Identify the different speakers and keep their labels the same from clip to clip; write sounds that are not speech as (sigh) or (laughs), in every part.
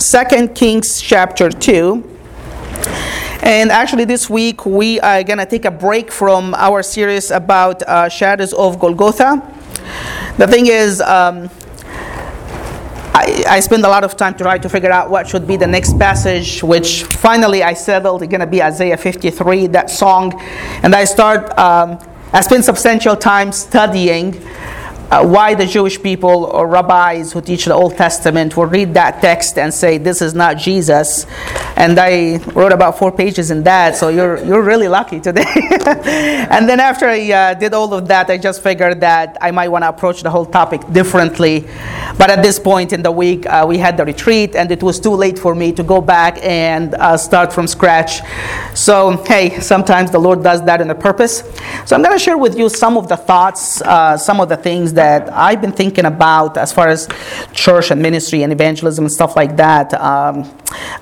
Speaker 1: Second Kings chapter 2. And actually, this week we are going to take a break from our series about uh, Shadows of Golgotha. The thing is, um, I, I spend a lot of time to try to figure out what should be the next passage, which finally I settled it's going to be Isaiah 53, that song. And I start, um, I spend substantial time studying uh, why the Jewish people or rabbis who teach the Old Testament will read that text and say this is not Jesus. And I wrote about four pages in that, so you're you're really lucky today. (laughs) and then after I uh, did all of that, I just figured that I might want to approach the whole topic differently. But at this point in the week, uh, we had the retreat, and it was too late for me to go back and uh, start from scratch. So hey, sometimes the Lord does that on a purpose. So I'm going to share with you some of the thoughts, uh, some of the things that I've been thinking about as far as church and ministry and evangelism and stuff like that. Um,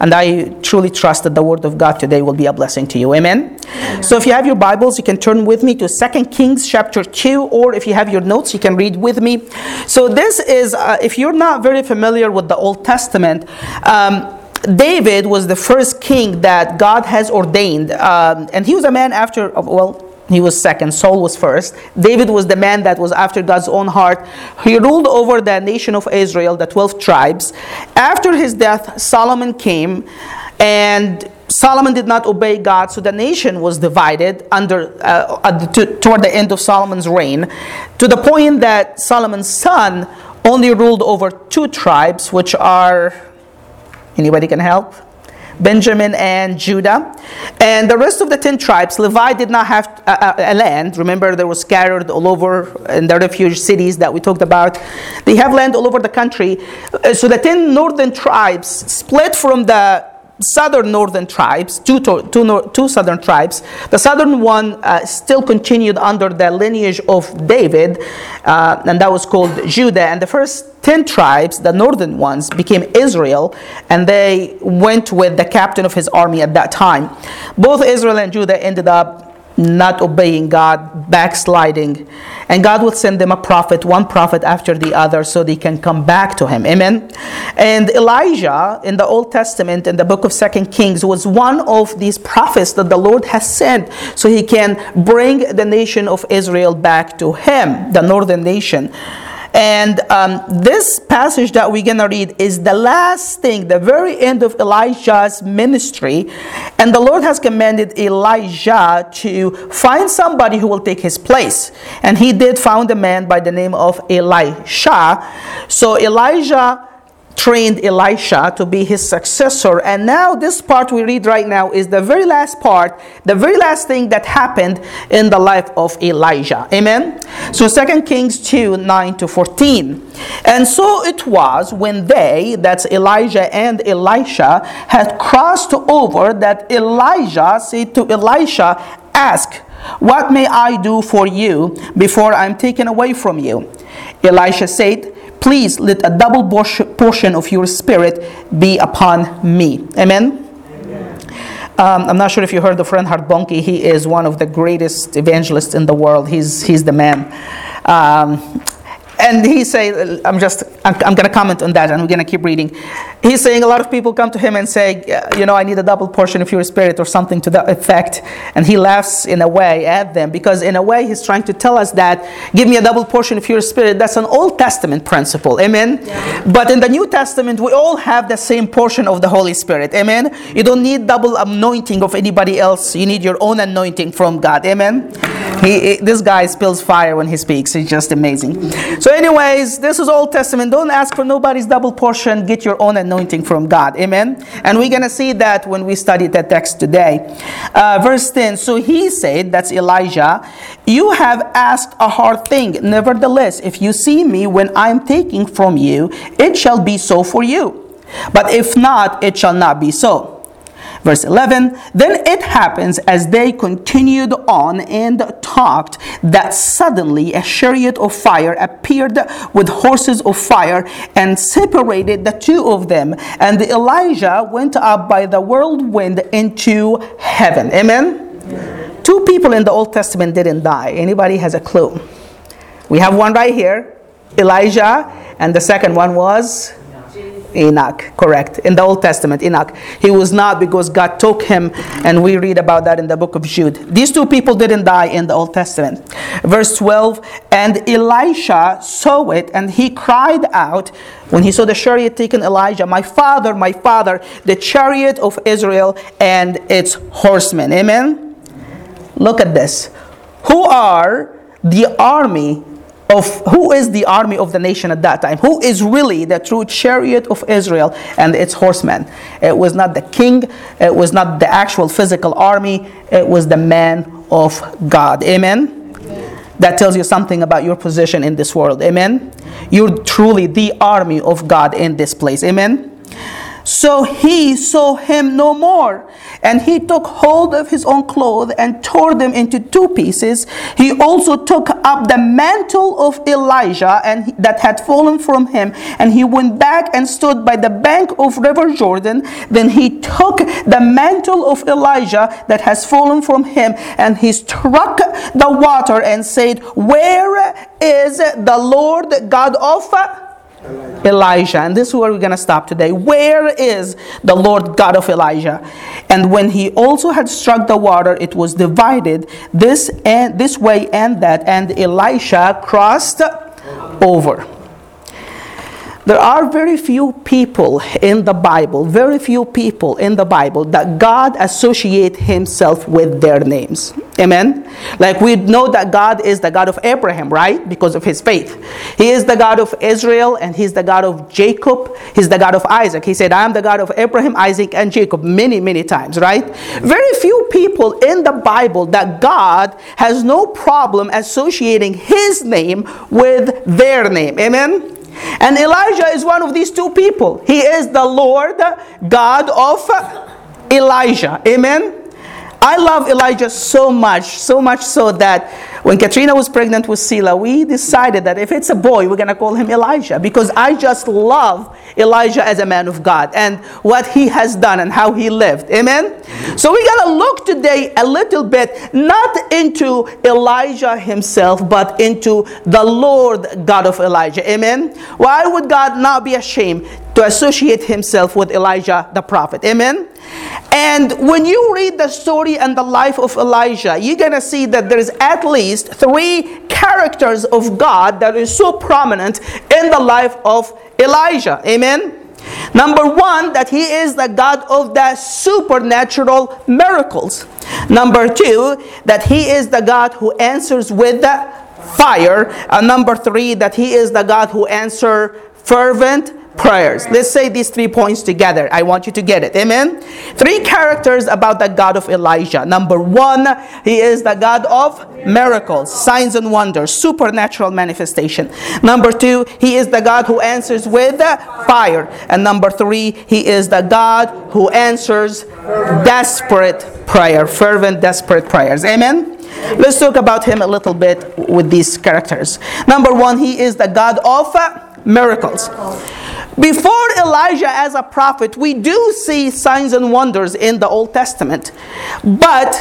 Speaker 1: and I truly trust that the Word of God today will be a blessing to you. Amen? Amen. So if you have your Bibles, you can turn with me to Second Kings chapter 2, or if you have your notes, you can read with me. So this is, uh, if you're not very familiar with the Old Testament, um, David was the first king that God has ordained. Um, and he was a man after, well, he was second, Saul was first. David was the man that was after God's own heart. He ruled over the nation of Israel, the 12 tribes. After his death, Solomon came and Solomon did not obey God, so the nation was divided under uh, to, toward the end of Solomon's reign, to the point that Solomon's son only ruled over two tribes, which are anybody can help? Benjamin and Judah. And the rest of the 10 tribes, Levi did not have a, a, land. Remember, they were scattered all over in the refuge cities that we talked about. They have land all over the country. Uh, so the 10 northern tribes split from the southern northern tribes, two, two, two southern tribes. The southern one uh, still continued under the lineage of David, uh, and that was called Judah. And the first 10 tribes, the northern ones, became Israel, and they went with the captain of his army at that time. Both Israel and Judah ended up not obeying God, backsliding. And God will send them a prophet, one prophet after the other, so they can come back to Him. Amen. And Elijah in the Old Testament, in the book of Second Kings, was one of these prophets that the Lord has sent so He can bring the nation of Israel back to Him, the northern nation. And um, this passage that we're going to read is the last thing, the very end of Elijah's ministry. And the Lord has commanded Elijah to find somebody who will take his place. And he did found a man by the name of Elisha. So Elijah trained Elisha to be his successor. And now, this part we read right now is the very last part, the very last thing that happened in the life of Elijah. Amen? So, 2 Kings 2 9 to 14. And so it was when they, that's Elijah and Elisha, had crossed over that Elijah said to Elisha, Ask, what may I do for you before I'm taken away from you? Elisha said, Please let a double portion of your spirit be upon me. Amen. Um, I'm not sure if you heard of Reinhard Bonnke. He is one of the greatest evangelists in the world. He's, he's the man. Um, and he say, I'm just, I'm, I'm going to comment on that, and we're going to keep reading. He's saying a lot of people come to him and say, you know, I need a double portion of your spirit or something to that effect, and he laughs in a way at them because in a way he's trying to tell us that give me a double portion of your spirit. That's an Old Testament principle, amen. Yeah. But in the New Testament, we all have the same portion of the Holy Spirit, amen. You don't need double anointing of anybody else. You need your own anointing from God, amen. He, this guy spills fire when he speaks. He's just amazing. So, anyways, this is Old Testament. Don't ask for nobody's double portion. Get your own anointing from God. Amen. And we're gonna see that when we study that text today. Uh, verse ten. So he said, "That's Elijah. You have asked a hard thing. Nevertheless, if you see me when I am taking from you, it shall be so for you. But if not, it shall not be so." Verse 11 Then it happens as they continued on and talked that suddenly a chariot of fire appeared with horses of fire and separated the two of them. And Elijah went up by the whirlwind into heaven. Amen? Two people in the Old Testament didn't die. Anybody has a clue? We have one right here Elijah, and the second one was Enoch, correct. In the Old Testament, Enoch. He was not because God took him, and we read about that in the book of Jude. These two people didn't die in the Old Testament. Verse 12 And Elisha saw it, and he cried out when he saw the chariot taken Elijah, My father, my father, the chariot of Israel and its horsemen. Amen? Look at this. Who are the army of who is the army of the nation at that time? Who is really the true chariot of Israel and its horsemen? It was not the king, it was not the actual physical army, it was the man of God. Amen. That tells you something about your position in this world. Amen. You're truly the army of God in this place. Amen. So he saw him no more. And he took hold of his own clothes and tore them into two pieces. He also took up the mantle of Elijah and that had fallen from him, and he went back and stood by the bank of river Jordan. Then he took the mantle of Elijah that has fallen from him, and he struck the water and said, Where is the Lord God of Elijah. And this is where we're going to stop today. Where is the Lord God of Elijah? And when he also had struck the water, it was divided this and this way and that, and Elisha crossed over. There are very few people in the Bible, very few people in the Bible that God associate himself with their names. Amen. Like we know that God is the God of Abraham, right? Because of his faith. He is the God of Israel and he's the God of Jacob. He's the God of Isaac. He said, I am the God of Abraham, Isaac, and Jacob many, many times, right? Very few people in the Bible that God has no problem associating his name with their name. Amen. And Elijah is one of these two people. He is the Lord God of Elijah. Amen. I love Elijah so much, so much so that when Katrina was pregnant with Sila, we decided that if it's a boy, we're going to call him Elijah because I just love Elijah as a man of God and what he has done and how he lived. Amen? So going to look today a little bit not into Elijah himself, but into the Lord God of Elijah. Amen? Why would God not be ashamed to associate himself with Elijah the prophet? Amen? And when you read the story and the life of Elijah, you're going to see that there's at least three characters of God that is so prominent in the life of Elijah. Amen. Number one, that he is the God of the supernatural miracles. Number two, that he is the God who answers with the fire. And number three, that he is the God who answers fervent prayers. Let's say these three points together. I want you to get it. Amen. Three characters about the God of Elijah. Number one, he is the God of miracles, signs and wonders, supernatural manifestation. Number two, he is the God who answers with fire. And number three, he is the God who answers desperate prayer, fervent, desperate prayers. Amen. Let's talk about him a little bit with these characters. Number one, he is the God of miracles. Before Elijah as a prophet, we do see signs and wonders in the Old Testament. But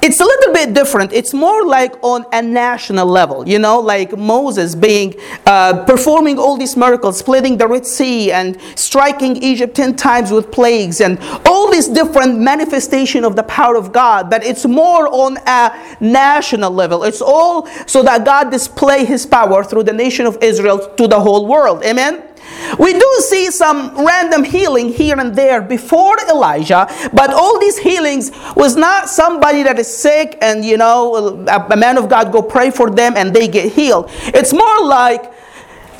Speaker 1: it's a little bit different. It's more like on a national level, you know, like Moses being uh, performing all these miracles, splitting the Red Sea and striking Egypt ten times with plagues, and all these different manifestation of the power of God. But it's more on a national level. It's all so that God display His power through the nation of Israel to the whole world. Amen. We do see some random healing here and there before Elijah, but all these healings was not somebody that is sick and you know a, man of God go pray for them and they get healed. It's more like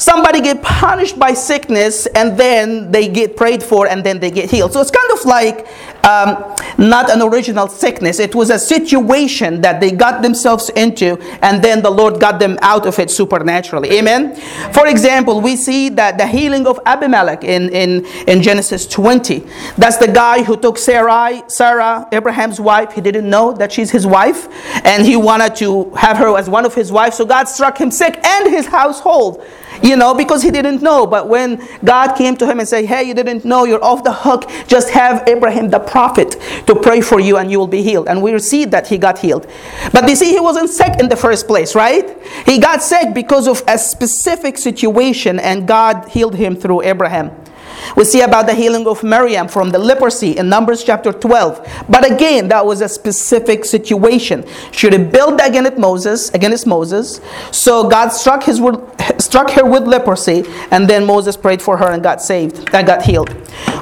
Speaker 1: somebody get punished by sickness and then they get prayed for and then they get healed. So it's kind of like um, not an original sickness. It was a situation that they got themselves into, and then the Lord got them out of it supernaturally. Amen. For example, we see that the healing of Abimelech in, in, in Genesis 20. That's the guy who took Sarai, Sarah, Abraham's wife. He didn't know that she's his wife, and he wanted to have her as one of his wives. So God struck him sick and his household you know, because he didn't know. But when God came to him and said, Hey, you didn't know, you're off the hook, just have Abraham the prophet to pray for you and you will be healed. And we see that he got healed. But you see, he wasn't sick in the first place, right? He got sick because of a specific situation and God healed him through Abraham. We see about the healing of Miriam from the leprosy in Numbers chapter 12. But again, that was a specific situation. She rebelled against Moses, against Moses. So God struck his struck her with leprosy, and then Moses prayed for her and got saved and got healed.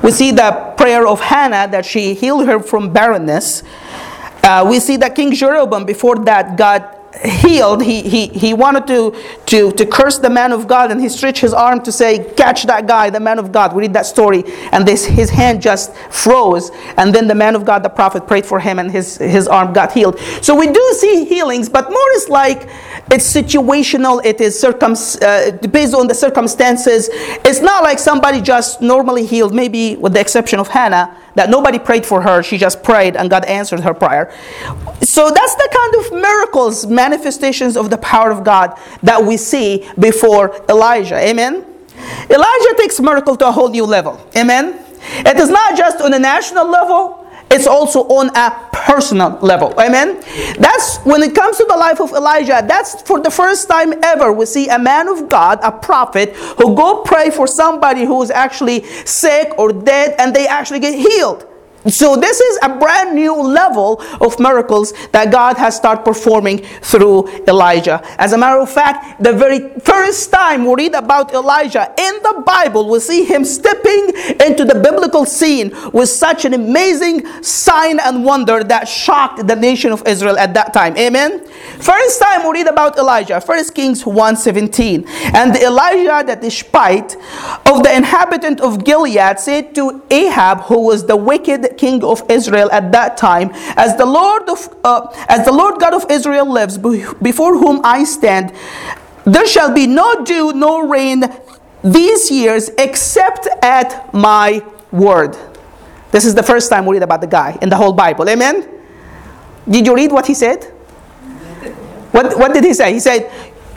Speaker 1: We see the prayer of Hannah that she healed her from barrenness. Uh, we see that King Jeroboam before that got healed, he, he, he wanted to, to, to curse the man of God and he stretched his arm to say, Catch that guy, the man of God. We read that story, and this, his hand just froze. And then the man of God, the prophet, prayed for him and his, his arm got healed. So we do see healings, but more is like it's situational, it is circum, uh, based on the circumstances. It's not like somebody just normally healed, maybe with the exception of Hannah that nobody prayed for her, she just prayed and God answered her prayer. So that's the kind of miracles, manifestations of the power of God that we see before Elijah. Amen. Elijah takes miracle to a whole new level. Amen. It is not just on a national level, it's also on a personal level. Amen. That's when it comes to the life of Elijah, that's for the first time ever we see a man of God, a prophet, who go pray for somebody who is actually sick or dead and they actually get healed. So this is a brand new level of miracles that God has started performing through Elijah. As a matter of fact, the very first time we read about Elijah in the Bible, we see him stepping into the biblical scene with such an amazing sign and wonder that shocked the nation of Israel at that time. Amen. First time we read about Elijah, 1 Kings 1:17. And Elijah that Tishbite of the inhabitant of Gilead said to Ahab, who was the wicked king of Israel at that time, as the Lord of uh, as the Lord God of Israel lives, before whom I stand, there shall be no dew, no rain these years except at my word. This is the first time we read about the guy in the whole Bible. Amen. Did you read what he said? What, what did he say? He said,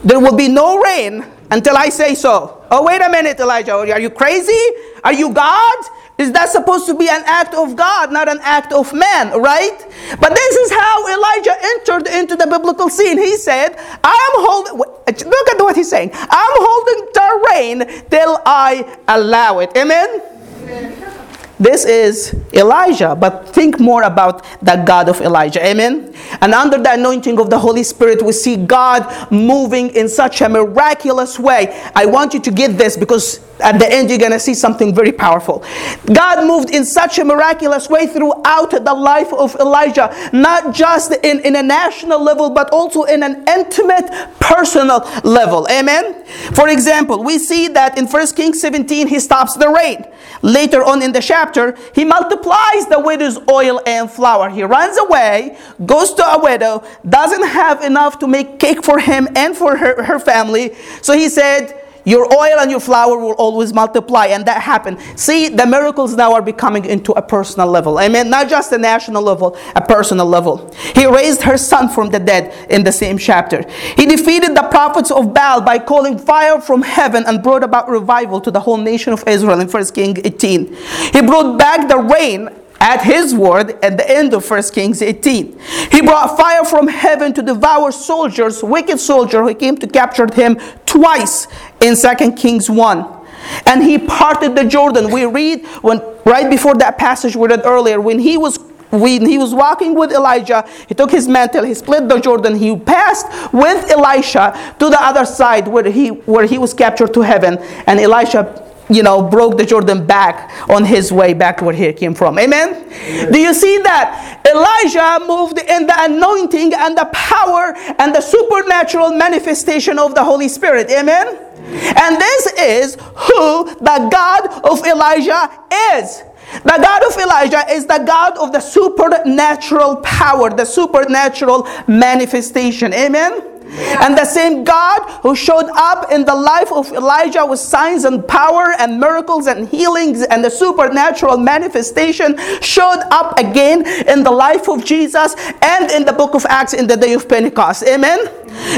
Speaker 1: There will be no rain until I say so. Oh, wait a minute, Elijah. Are you crazy? Are you God? Is that supposed to be an act of God, not an act of man, right? But this is how Elijah entered into the biblical scene. He said, I am holding, look at what he's saying. I'm holding the rain till I allow it. Amen? Amen. This is Elijah, but think more about the God of Elijah. Amen. And under the anointing of the Holy Spirit, we see God moving in such a miraculous way. I want you to get this because at the end you're going to see something very powerful. God moved in such a miraculous way throughout the life of Elijah, not just in, in a national level, but also in an intimate, personal level. Amen. For example, we see that in 1 Kings 17, he stops the rain. Later on in the chapter, he multiplies the widow's oil and flour. He runs away, goes to a widow, doesn't have enough to make cake for him and for her, her family. So he said, your oil and your flour will always multiply, and that happened. See, the miracles now are becoming into a personal level. Amen. Not just a national level, a personal level. He raised her son from the dead in the same chapter. He defeated the prophets of Baal by calling fire from heaven and brought about revival to the whole nation of Israel in 1 Kings 18. He brought back the rain at his word at the end of 1 Kings 18. He brought fire from heaven to devour soldiers, wicked soldier who came to capture him twice in 2 Kings 1. And he parted the Jordan. We read when right before that passage we read earlier, when he was when he was walking with Elijah, he took his mantle, he split the Jordan, he passed with Elisha to the other side where he where he was captured to heaven, and Elisha you know, broke the Jordan back on his way back where he came from. Amen? Amen? Do you see that? Elijah moved in the anointing and the power and the supernatural manifestation of the Holy Spirit. Amen? And this is who the God of Elijah is. The God of Elijah is the God of the supernatural power, the supernatural manifestation. Amen? And the same God who showed up in the life of Elijah with signs and power and miracles and healings and the supernatural manifestation showed up again in the life of Jesus and in the book of Acts in the day of Pentecost. Amen.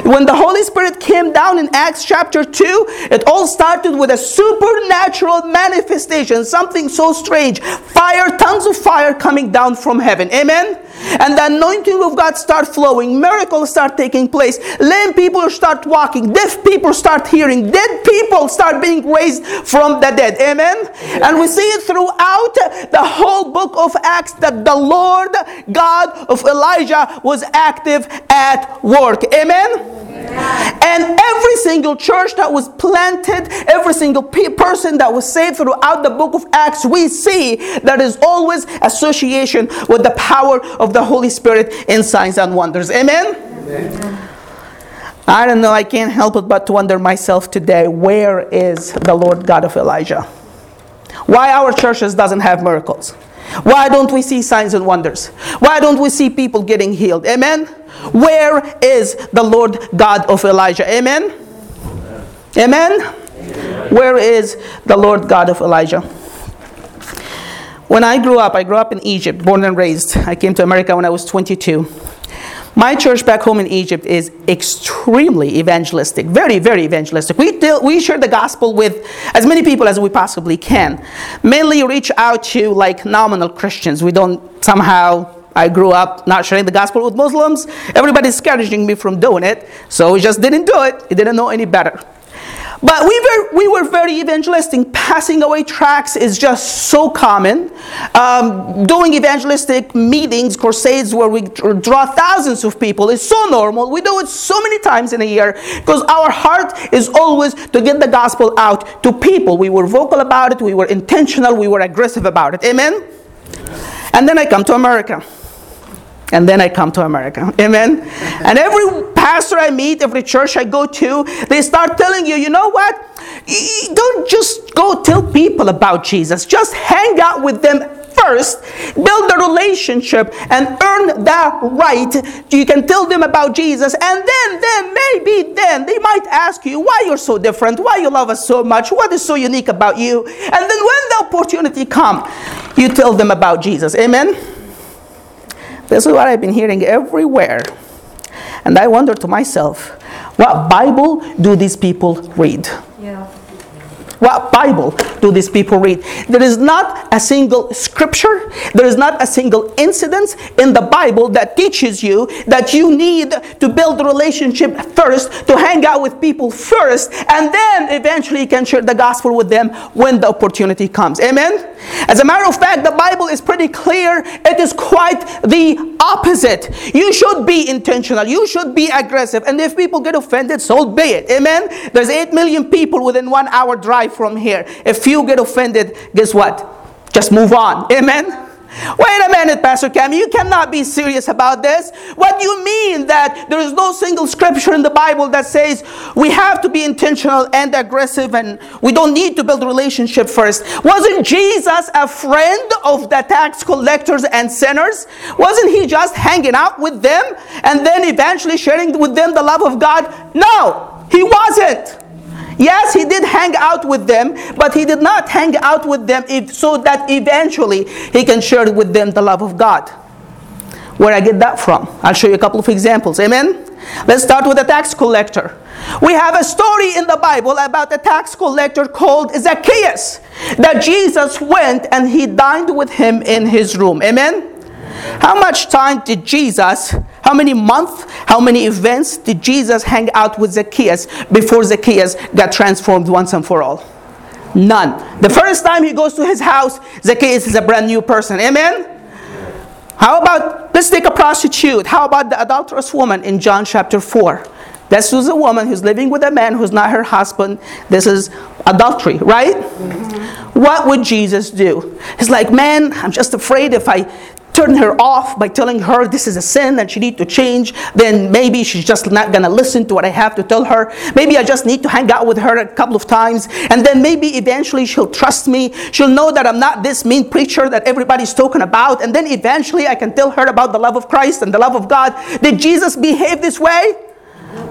Speaker 1: When the Holy Spirit came down in Acts chapter 2, it all started with a supernatural manifestation, something so strange. Fire, tons of fire coming down from heaven. Amen. And the anointing of God start flowing. Miracles start taking place. Lame people start walking. Deaf people start hearing. Dead people start being raised from the dead. Amen? And we see it throughout the whole book of Acts that the Lord God of Elijah was active at work. Amen? And every single church that was planted, every single pe- person that was saved throughout the book of Acts, we see that is always association with the power of the Holy Spirit in signs and wonders. Amen? Amen. I don't know, I can't help it but to wonder myself today, where is the Lord God of Elijah? Why our churches doesn't have miracles? Why don't we see signs and wonders? Why don't we see people getting healed? Amen? Where is the Lord God of Elijah? Amen? Amen? Where is the Lord God of Elijah? When I grew up, I grew up in Egypt, born and raised. I came to America when I was 22. My church back home in Egypt is extremely evangelistic, very, very evangelistic. We, deal, we share the gospel with as many people as we possibly can. Mainly reach out to like nominal Christians. We don't somehow I grew up not sharing the gospel with Muslims. Everybody's discouraging me from doing it, so we just didn't do it. We didn't know any better. But we were, we were very evangelistic. Passing away tracts is just so common. Um, doing evangelistic meetings, crusades where we draw thousands of people is so normal. We do it so many times in a year because our heart is always to get the gospel out to people. We were vocal about it, we were intentional, we were aggressive about it. Amen? And then I come to America and then I come to America. Amen. And every pastor I meet, every church I go to, they start telling you, you know what? Don't just go tell people about Jesus. Just hang out with them first, build a relationship, and earn that right. You can tell them about Jesus, and then, then, maybe then they might ask you why you're so different, why you love us so much, what is so unique about you. And then when the opportunity comes, you tell them about Jesus. Amen. This is what I've been hearing everywhere. And I wonder to myself, what Bible do these people read? What Bible do these people read? There is not a single scripture, there is not a single incident in the Bible that teaches you that you need to build a relationship first, to hang out with people first, and then eventually you can share the gospel with them when the opportunity comes. Amen? As a matter of fact, the Bible is pretty clear. It is quite the opposite. You should be intentional, you should be aggressive, and if people get offended, so be it. Amen? There's 8 million people within one hour drive from here. If you get offended, guess what? Just move on. Amen? Wait a minute, Pastor Cam, you cannot be serious about this. What do you mean that there is no single scripture in the Bible that says we have to be intentional and aggressive and we don't need to build relationship first? Wasn't Jesus a friend of the tax collectors and sinners? Wasn't he just hanging out with them and then eventually sharing with them the love of God? No, he wasn't. Yes, he did hang out with them, but he did not hang out with them if, so that eventually he can share with them the love of God. Where I get that from? I'll show you a couple of examples. Amen? Let's start with the tax collector. We have a story in the Bible about a tax collector called Zacchaeus that Jesus went and he dined with him in his room. Amen? How much time did Jesus, how many months, how many events did Jesus hang out with Zacchaeus before Zacchaeus got transformed once and for all? None. The first time he goes to his house, Zacchaeus is a brand new person. Amen? How about, let's take a prostitute. How about the adulterous woman in John chapter 4? This was a woman who's living with a man who's not her husband. This is adultery, right? Mm-hmm. What would Jesus do? He's like, man, I'm just afraid if I turn her off by telling her this is a sin and she need to change, then maybe she's just not gonna listen to what I have to tell her. Maybe I just need to hang out with her a couple of times, and then maybe eventually she'll trust me. She'll know that I'm not this mean preacher that everybody's talking about, and then eventually I can tell her about the love of Christ and the love of God. Did Jesus behave this way?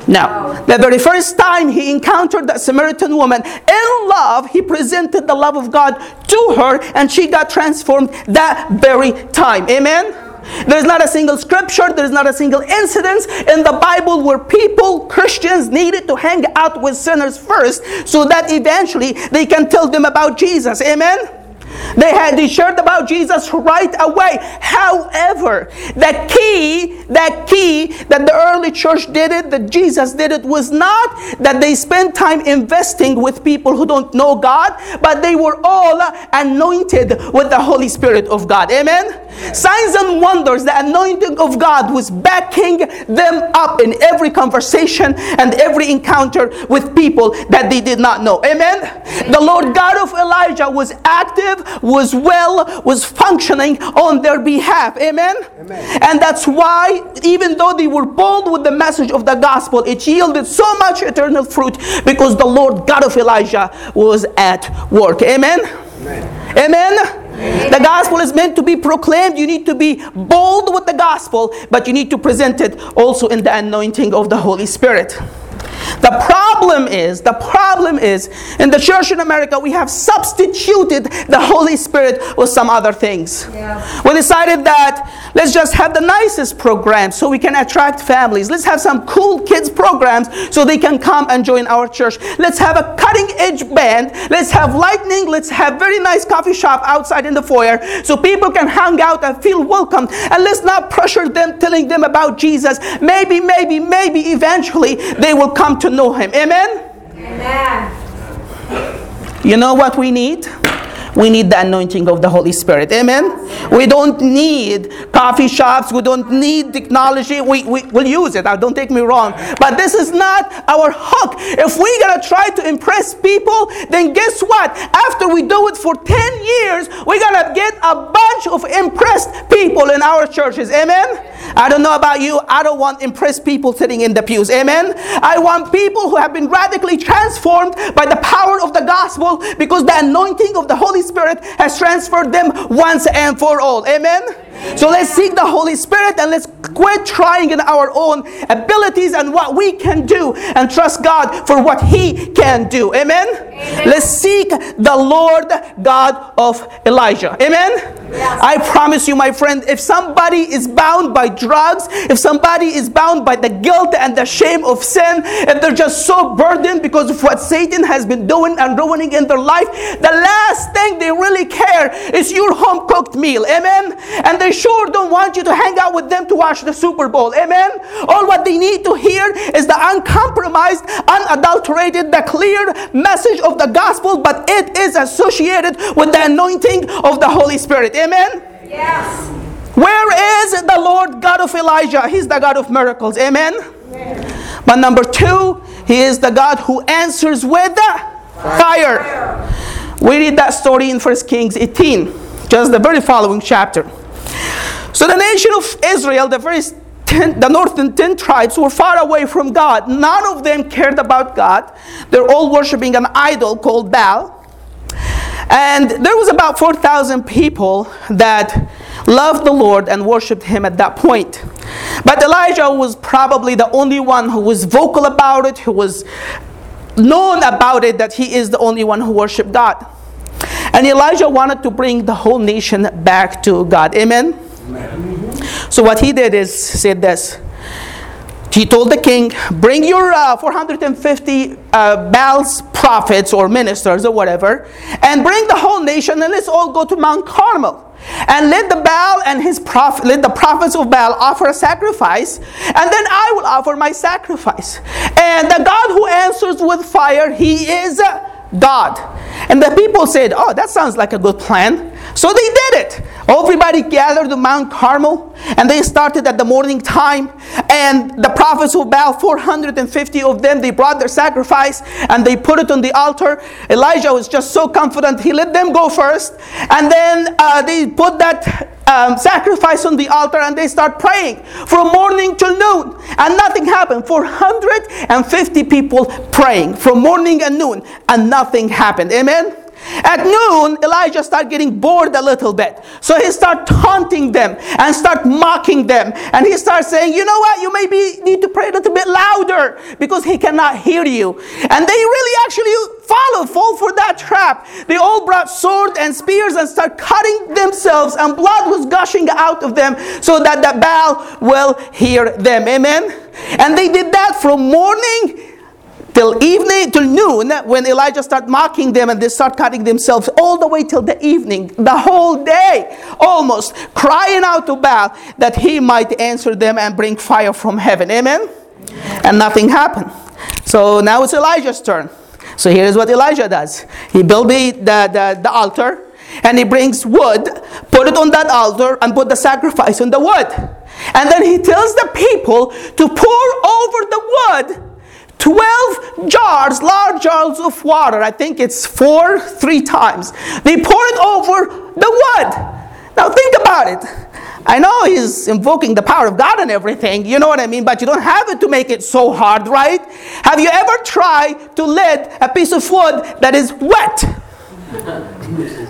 Speaker 1: No. The very first time he encountered that Samaritan woman in love, he presented the love of God to her and she got transformed that very time. Amen? There's not a single scripture, there's not a single incident in the Bible where people, Christians, needed to hang out with sinners first so that eventually they can tell them about Jesus. Amen? They had they shared about Jesus right away. However, the key, the key that the early church did it, that Jesus did it, was not that they spent time investing with people who don't know God, but they were all anointed with the Holy Spirit of God. Amen. Signs and wonders, the anointing of God was backing them up in every conversation and every encounter with people that they did not know. Amen. The Lord God of Elijah was active, was well, was functioning on their behalf. Amen. Amen. And that's why, even though they were bold with the message of the gospel, it yielded so much eternal fruit because the Lord God of Elijah was at work. Amen. Amen. Amen. The gospel is meant to be proclaimed. You need to be bold with the gospel, but you need to present it also in the anointing of the Holy Spirit. The problem is, the problem is, in the church in America, we have substituted the Holy Spirit with some other things. Yeah. We decided that let's just have the nicest programs so we can attract families. Let's have some cool kids programs so they can come and join our church. Let's have a cutting edge band. Let's have lightning. Let's have very nice coffee shop outside in the foyer so people can hang out and feel welcome. And let's not pressure them telling them about Jesus. Maybe, maybe, maybe eventually they will come to know him. Amen? Amen. You know what we need? We need the anointing of the Holy Spirit. Amen? We don't need coffee shops. We don't need technology. We, we, will use it. don't take me wrong. But this is not our hook. If we're going to try to impress people, then guess what? After we do it for 10 years, we're going to get a bunch of impressed people in our churches. Amen? I don't know about you. I don't want impressed people sitting in the pews. Amen? I want people who have been radically transformed by the power of the gospel because the anointing of the Holy Spirit has transferred them once and for all. Amen? So let's seek the Holy Spirit and let's quit trying in our own abilities and what we can do and trust God for what He can do. Amen? Amen. Let's seek the Lord God of Elijah. Amen? Yes. I promise you, my friend, if somebody is bound by drugs, if somebody is bound by the guilt and the shame of sin, if they're just so burdened because of what Satan has been doing and ruining in their life, the last thing they really care is your home cooked meal. Amen? And they sure don't want you to hang out with them to watch the Super Bowl. Amen? All what they need to hear is the uncompromised, unadulterated, the clear message of the gospel, but it is associated with the anointing of the Holy Spirit. Amen? Yes. Where is the Lord God of Elijah? He's the God of miracles. Amen? Amen. But number two, He is the God who answers with fire. fire. We read that story in 1 Kings 18, just the very following chapter. So the nation of Israel, the very ten, the northern ten tribes were far away from God. None of them cared about God. They're all worshiping an idol called Baal. And there was about 4,000 people that loved the Lord and worshiped him at that point. But Elijah was probably the only one who was vocal about it, who was known about it that he is the only one who worshiped God. And Elijah wanted to bring the whole nation back to God. Amen? So what he did is said this. He told the king, bring your uh, 450 uh, Baal's prophets or ministers or whatever, and bring the whole nation and let's all go to Mount Carmel. And let the Baal and his prophet, let the prophets of Baal offer a sacrifice, and then I will offer my sacrifice. And the God who answers with fire, he is God. And the people said, Oh, that sounds like a good plan. So they did it. Everybody gathered to Mount Carmel and they started at the morning time. And the prophets of Baal, 450 of them, they brought their sacrifice and they put it on the altar. Elijah was just so confident, he let them go first. And then uh, they put that um, sacrifice on the altar and they start praying from morning till noon and nothing happened 450 people praying from morning and noon and nothing happened amen at noon, Elijah started getting bored a little bit. So he started taunting them and start mocking them. And he starts saying, you know what, you maybe need to pray a little bit louder because he cannot hear you. And they really actually follow, fall for that trap. They all brought swords and spears and start cutting themselves and blood was gushing out of them so that the Baal will hear them. Amen? And they did that from morning till evening, till noon, when Elijah start mocking them and they start cutting themselves, all the way till the evening, the whole day, almost crying out to Baal that he might answer them and bring fire from heaven. Amen? And nothing happened. So now it's Elijah's turn. So here's what Elijah does. He built the, the, the altar and he brings wood, put it on that altar, and put the sacrifice on the wood. And then he tells the people to pour over the wood 12 jars, large jars of water. I think it's four, three times. They pour it over the wood. Now think about it. I know he's invoking the power of God and everything, you know what I mean? But you don't have it to make it so hard, right? Have you ever tried to lit a piece of wood that is wet?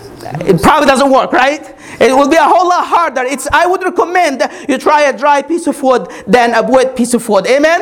Speaker 1: (laughs) it probably doesn't work, right? It will be a whole lot harder. It's, I would recommend you try a dry piece of wood than a wet piece of wood. Amen?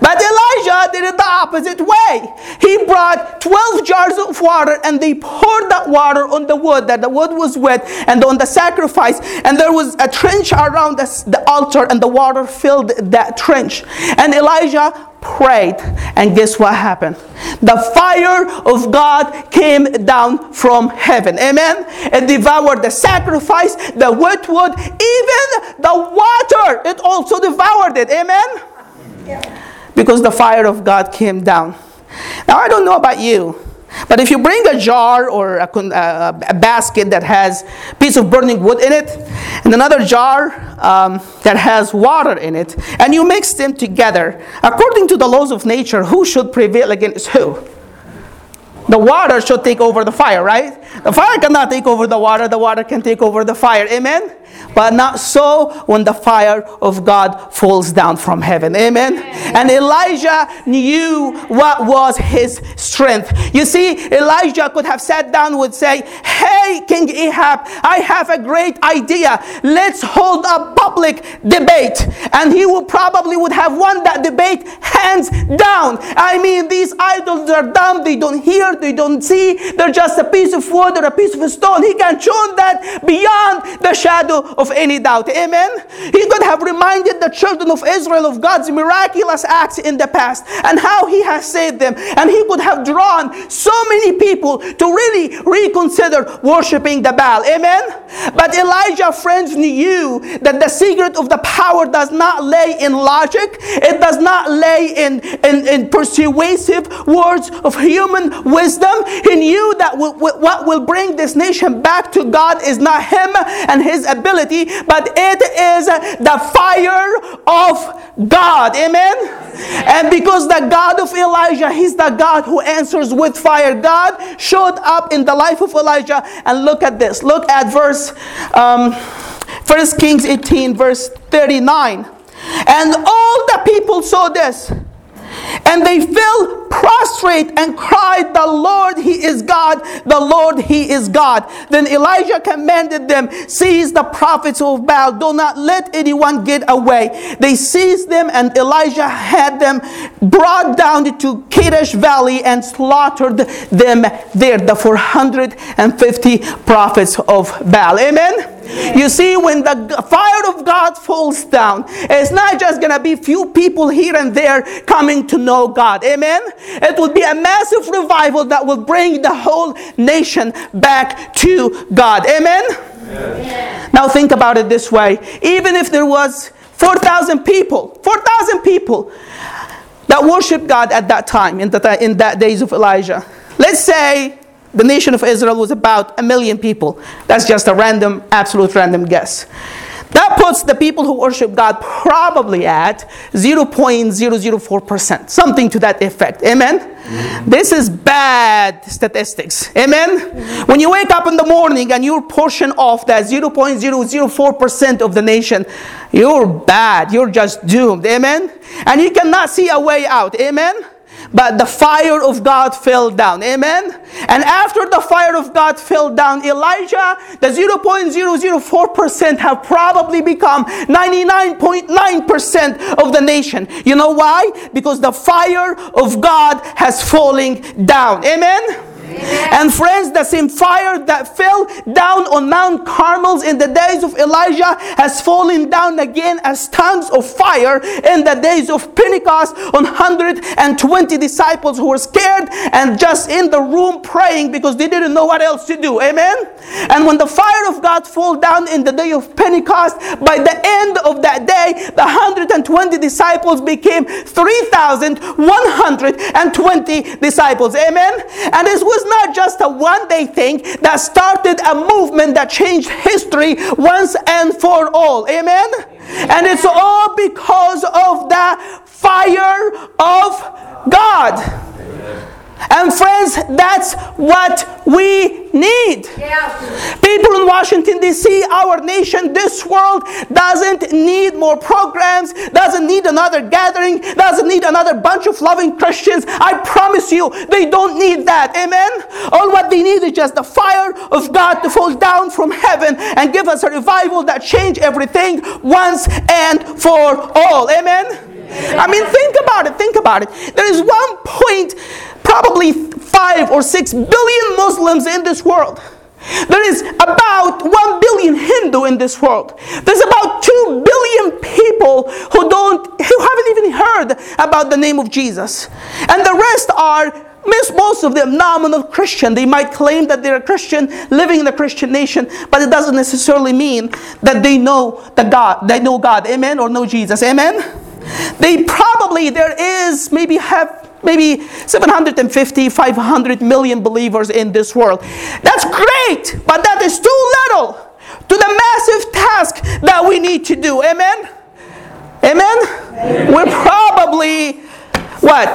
Speaker 1: But Elijah did it the opposite way. He brought 12 jars of water and they poured that water on the wood, that the wood was wet, and on the sacrifice. And there was a trench around the, the altar, and the water filled that trench. And Elijah prayed, and guess what happened? The fire of God came down from heaven. Amen. It devoured the sacrifice, the wet wood, even the water. It also devoured it. Amen. Because the fire of God came down. Now, I don't know about you. But if you bring a jar or a, a, a, basket that has a piece of burning wood in it, and another jar um, that has water in it, and you mix them together, according to the laws of nature, who should prevail against who? The water should take over the fire, right? The fire cannot take over the water, the water can take over the fire. Amen? But not so when the fire of God falls down from heaven. Amen? And Elijah knew what was his strength. You see, Elijah could have sat down and would say, Hey, King Ahab, I have a great idea. Let's hold a public debate. And he would probably would have won that debate hands down. I mean, these idols are dumb, they don't hear, they don't see, they're just a piece of wood or a piece of stone. He can show that beyond the shadow of any doubt. Amen. He could have reminded the children of Israel of God's miraculous acts in the past and how he has saved them. And he could have drawn so many people to really reconsider worshiping the Baal. Amen. But Elijah, friends, knew that the secret of the power does not lay in logic, it does not lay in, in, in persuasive words of human wisdom. He knew that what will bring this nation back to God is not him and his ability, but it is the fire of God. Amen? And because the God of Elijah, he's the God who answers with fire. God showed up in the life of Elijah. And look at this. Look at verse um, 1 Kings 18, verse 39. And all the people saw this and they fell prostrate and cried, The Lord, He is God, the Lord, He is God. Then Elijah commanded them, Seize the prophets of Baal, do not let anyone get away. They seized them, and Elijah had them brought down to Kadesh Valley and slaughtered them there, the 450 prophets of Baal. Amen. You see, when the fire of God falls down, it's not just going to be few people here and there coming to know God. Amen? It will be a massive revival that will bring the whole nation back to God. Amen? Yes. Now think about it this way. Even if there was 4,000 people, 4,000 people that worshiped God at that time, in, the, in that days of Elijah. Let's say the nation of Israel was about a million people. That's just a random, absolute random guess. That puts the people who worship God probably at 0.004%, something to that effect. Amen? Mm-hmm. This is bad statistics. Amen? Mm-hmm. When you wake up in the morning and you're portion of that 0.004% of the nation, you're bad. You're just doomed. Amen? And you cannot see a way out. Amen? But the fire of God fell down. Amen? And after the fire of God fell down, Elijah, the 0.004% have probably become 99.9% of the nation. You know why? Because the fire of God has falling down. Amen? And friends, the same fire that fell down on Mount Carmel in the days of Elijah has fallen down again as tongues of fire in the days of Pentecost on 120 disciples who were scared and just in the room praying because they didn't know what else to do. Amen. And when the fire of God fall down in the day of Pentecost, by the end of that day, the 120 disciples became 3,120 disciples. Amen. And this was not just a one day thing that started a movement that changed history once and for all. Amen. And it's all because of the fire of God. And friends, that's what we need. Yeah. People in Washington, D.C., our nation, this world doesn't need more programs, doesn't need another gathering, doesn't need another bunch of loving Christians. I promise you, they don't need that. Amen? All what they need is just the fire of God to fall down from heaven and give us a revival that change everything once and for all. Amen? I mean, think about it. Think about it. There is one point probably five or six billion Muslims in this world. There is about 1 billion Hindu in this world. There's about 2 billion people who don't who haven't even heard about the name of Jesus. And the rest are most of them nominal Christian. They might claim that they're a Christian living in a Christian nation, but it doesn't necessarily mean that they know the God, they know God, amen, or know Jesus, amen. They probably there is maybe have maybe 750, 500 million believers in this world. That's great, but that is too little to the massive task that we need to do. Amen? Amen? Amen. We're probably what?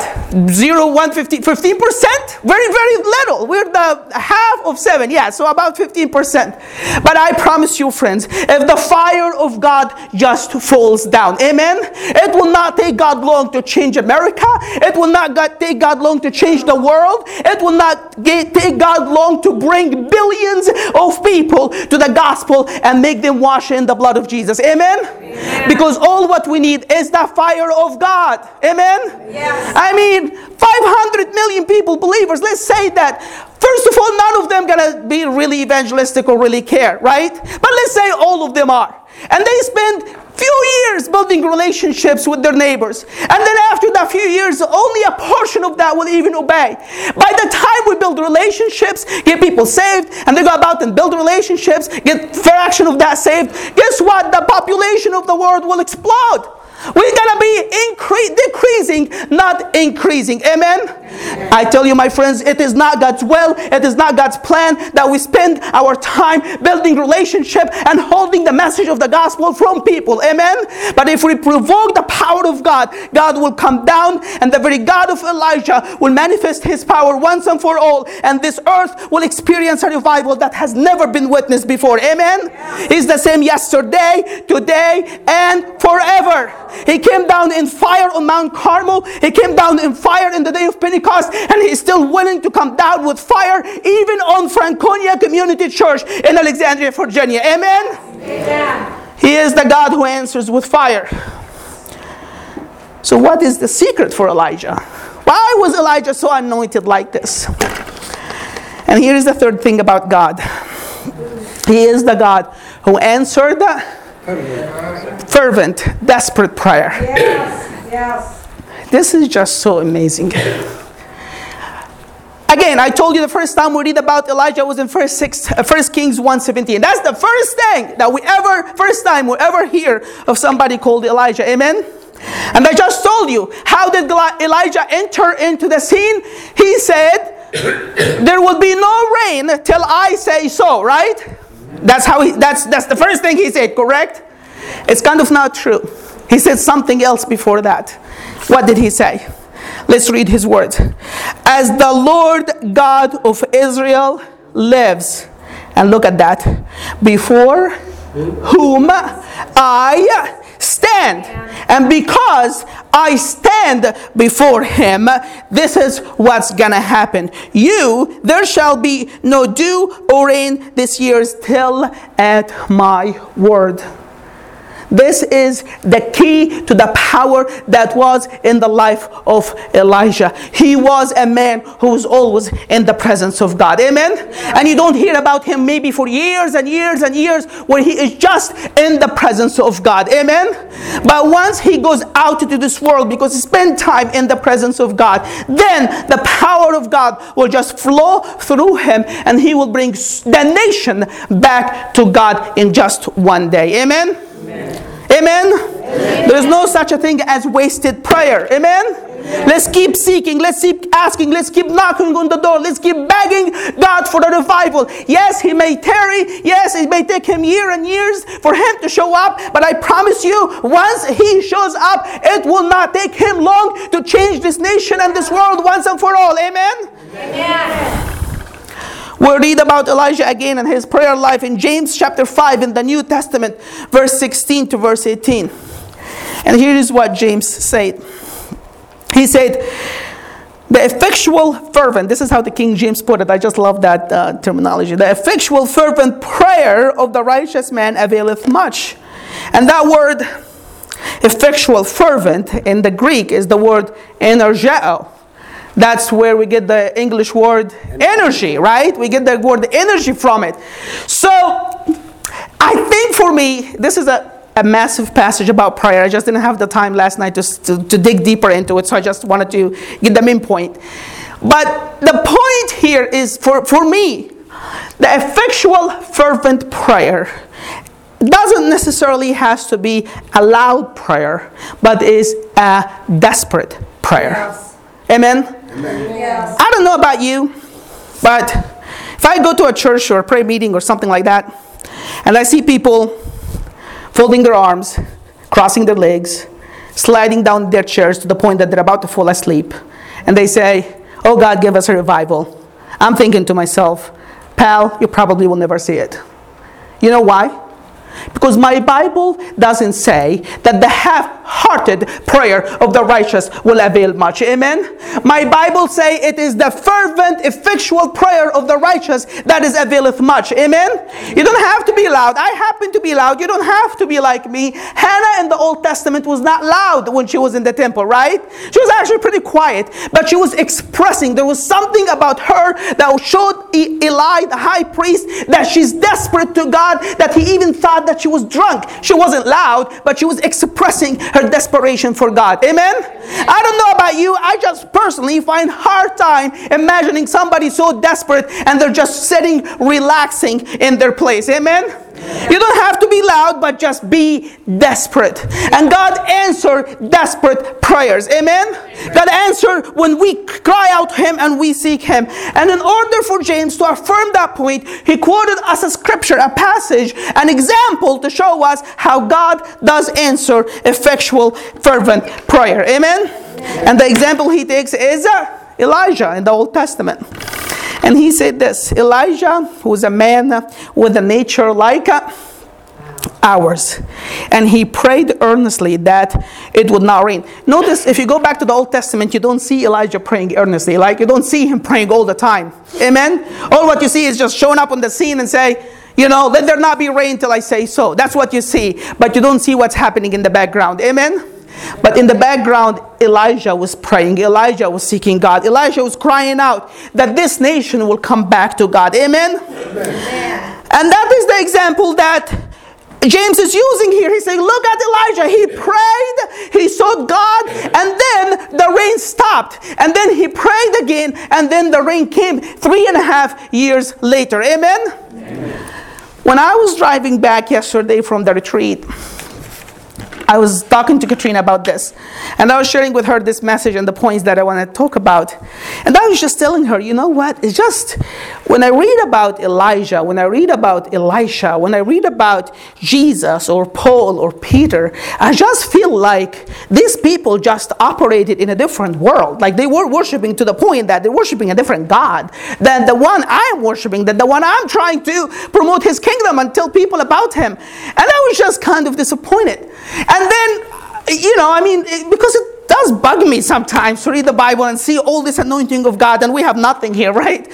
Speaker 1: 0 1 15 percent? Very very little. We're the half of 7 yeah so about 15% but i promise you friends if the fire of god just falls down amen? It will not take god long to change america. It will not take god long to change the world. It will not take god long to bring billions of people to the gospel and make them wash in the blood of jesus. Amen, amen. because all what we need is the fire of god. Amen? Yeah. I mean, 500 million people, believers, let's say that. First of all, none of them gonna be really evangelistic or really care, right? But let's say all of them are. And they spend few years building relationships with their neighbors. And then after that few years, only a portion of that will even obey. By the time we build relationships, get people saved, and they go about and build relationships, get fraction of that saved, guess what? The population of the world will explode. We're gonna be incre- decreasing, not increasing. Amen? Amen? I tell you, my friends, it is not God's will, it is not God's plan that we spend our time building relationship and holding the message of the gospel from people. Amen? But if we provoke the power of God, God will come down, and the very God of Elijah will manifest his power once and for all, and this earth will experience a revival that has never been witnessed before. Amen? He's the same yesterday, today, and forever. He came down in fire on Mount Carmel. He came down in fire in the day of Pentecost, and he's still willing to come down with fire even on Franconia Community Church in Alexandria, Virginia. Amen? Amen. He is the God who answers with fire. So, what is the secret for Elijah? Why was Elijah so anointed like this? And here is the third thing about God He is the God who answered fervent, desperate prayer. Yes, yes. This is just so amazing. Again, I told you the first time we read about Elijah was in First, Six, uh, First Kings 1.17. That's the first thing that we ever, first time we ever hear of somebody called Elijah. Amen? And I just told you, how did Elijah enter into the scene? He said, (coughs) there will be no rain till I say so, right? That's how he, that's, that's the first thing he said, correct? It's kind of not true. He said something else before that. What did he say? Let's read his words. As the Lord God of Israel lives, and look at that, before whom I stand. And because I stand before him, this is what's gonna happen. You, there shall be no dew or rain this year till at my word. This is the key to the power that was in the life of Elijah. He was a man who was always in the presence of God. Amen? And you don't hear about him maybe for years and years and years where he is just in the presence of God. Amen? But once he goes out into this world because he spent time in the presence of God, then the power of God will just flow through him and he will bring the nation back to God in just one day. Amen? Amen. Amen. There is no such a thing as wasted prayer. Amen? Amen. Let's keep seeking. Let's keep asking. Let's keep knocking on the door. Let's keep begging God for the revival. Yes, He may tarry. Yes, it may take Him years and years for Him to show up. But I promise you, once He shows up, it will not take Him long to change this nation and this world once and for all. Amen. Amen. We'll read about Elijah again and his prayer life in James chapter 5 in the New Testament, verse 16 to verse 18. And here is what James said. He said, the effectual fervent, this is how the King James put it. I just love that uh, terminology. The effectual fervent prayer of the righteous man availeth much. And that word, effectual fervent, in the Greek is the word energeo that's where we get the English word energy, right? We get the word energy from it. So I think for me, this is a, a massive passage about prayer. I just didn't have the time last night to, to, to dig deeper into it, so I just wanted to get the main point. But the point here is for, for me, the effectual, fervent prayer doesn't necessarily has to be a loud prayer, but is a desperate prayer. Yes. Amen. I don't know about you, but if I go to a church or a prayer meeting or something like that, and I see people folding their arms, crossing their legs, sliding down their chairs to the point that they're about to fall asleep, and they say, Oh God, give us a revival. I'm thinking to myself, pal, you probably will never see it. You know why? Because my Bible doesn't say that the half hearted prayer of the righteous will avail much. Amen. My Bible say it is the fervent, effectual prayer of the righteous that is availeth much. Amen. You don't have to be loud. I happen to be loud. You don't have to be like me. Hannah in the Old Testament was not loud when she was in the temple, right? She was actually pretty quiet, but she was expressing. There was something about her that showed Eli, the high priest, that she's desperate to God, that he even thought that she was drunk. She wasn't loud, but she was expressing her desperation for God. Amen? I don't know about you. I just personally find hard time imagining somebody so desperate and they're just sitting relaxing in their place. Amen? You don't loud, but just be desperate. And God answered desperate prayers. Amen? God answered when we cry out to Him and we seek Him. And in order for James to affirm that point, he quoted us a scripture, a passage, an example to show us how God does answer effectual, fervent prayer. Amen? And the example he takes is uh, Elijah in the Old Testament. And he said this Elijah was a man with a nature like ours. And he prayed earnestly that it would not rain. Notice if you go back to the Old Testament, you don't see Elijah praying earnestly. Like you don't see him praying all the time. Amen? All what you see is just showing up on the scene and say, you know, let there not be rain till I say so. That's what you see. But you don't see what's happening in the background. Amen? But in the background, Elijah was praying. Elijah was seeking God. Elijah was crying out that this nation will come back to God. Amen? Amen. And that is the example that James is using here. He's saying, Look at Elijah. He prayed, he sought God, and then the rain stopped. And then he prayed again, and then the rain came three and a half years later. Amen? Amen. When I was driving back yesterday from the retreat, I was talking to Katrina about this, and I was sharing with her this message and the points that I want to talk about. And I was just telling her, you know what? It's just when I read about Elijah, when I read about Elisha, when I read about Jesus or Paul or Peter, I just feel like these people just operated in a different world. Like they were worshiping to the point that they're worshiping a different God than the one I'm worshiping, than the one I'm trying to promote his kingdom and tell people about him. And I was just kind of disappointed. And and then, you know, I mean, because it does bug me sometimes to read the Bible and see all this anointing of God, and we have nothing here, (laughs) right?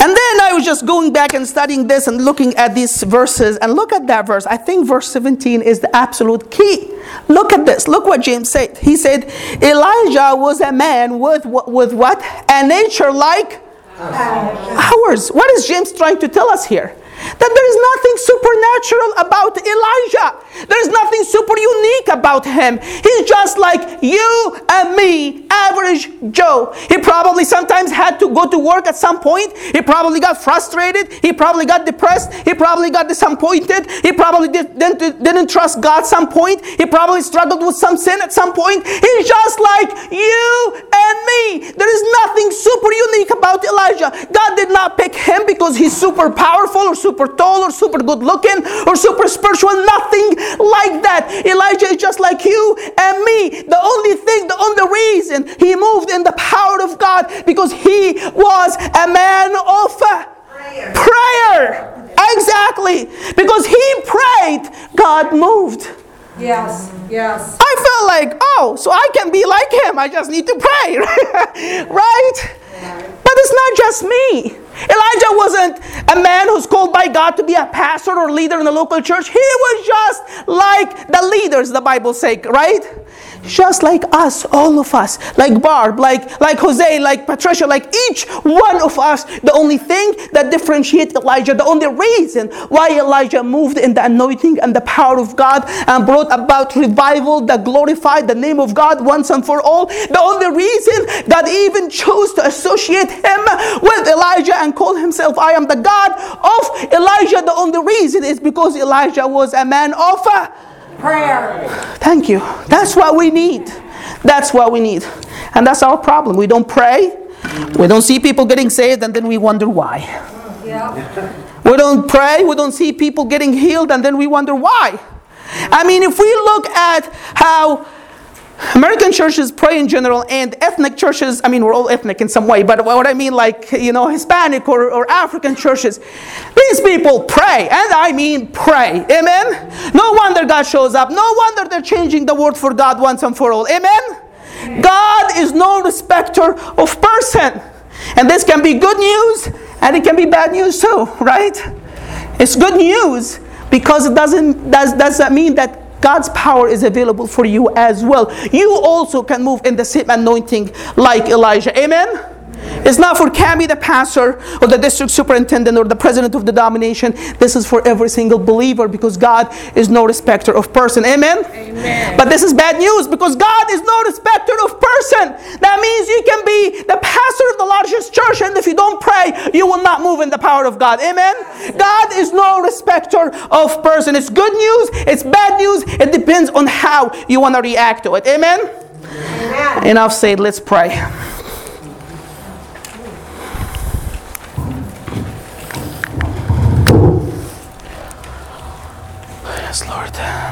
Speaker 1: And then I was just going back and studying this and looking at these verses. And look at that verse. I think verse 17 is the absolute key. Look at this. Look what James said. He said, Elijah was a man with, with what? A nature like ours. What is James trying to tell us here? That there is nothing supernatural about Elijah. There is nothing super unique about him. He's just like you and me, average Joe. He probably sometimes had to go to work at some point. He probably got frustrated. He probably got depressed. He probably got disappointed. He probably did, didn't, didn't trust God at some point. He probably struggled with some sin at some point. He's just like you and me. There is nothing super unique about Elijah. God did not pick him because he's super powerful or super super tall or super good looking or super spiritual. Nothing like that. Elijah is just like you and me. The only thing, the only reason he moved in the power of God because he was a man of prayer. prayer. Exactly. Because he prayed, God moved.
Speaker 2: Yes, yes.
Speaker 1: I felt like, oh, so I can be like him. I just need to pray, (laughs) right? But it's not just me. Elijah wasn't a man who's called by God to be a pastor or leader in the local church. He was just like the leaders, the Bible says, right? Just like us, all of us, like Barb, like, like Jose, like Patricia, like each one of us. The only thing that differentiates Elijah, the only reason why Elijah moved in the anointing and the power of God and brought about revival that glorified the name of God once and for all, the only reason that even chose to associate him with Elijah and call himself, I am the God of Elijah, the only reason is because Elijah was a man of
Speaker 2: Prayer.
Speaker 1: Thank you. That's what we need. That's what we need. And that's our problem. We don't pray. We don't see people getting saved and then we wonder why. Yeah. We don't pray. We don't see people getting healed and then we wonder why. I mean, if we look at how American churches pray in general, and ethnic churches, I mean, we're all ethnic in some way, but what I mean, like, you know, Hispanic or, or African churches, these people pray, and I mean pray. Amen? No wonder God shows up. No wonder they're changing the word for God once and for all. Amen? God is no respecter of person. And this can be good news, and it can be bad news too, right? It's good news because it doesn't, does, does that mean that God's power is available for you as well. You also can move in the same anointing like Elijah. Amen. It's not for Cami, the pastor, or the district superintendent, or the president of the denomination. This is for every single believer because God is no respecter of person. Amen? Amen? But this is bad news because God is no respecter of person. That means you can be the pastor of the largest church, and if you don't pray, you will not move in the power of God. Amen? God is no respecter of person. It's good news, it's bad news. It depends on how you want to react to it. Amen? Amen. Enough said, let's pray. Yes, Lord.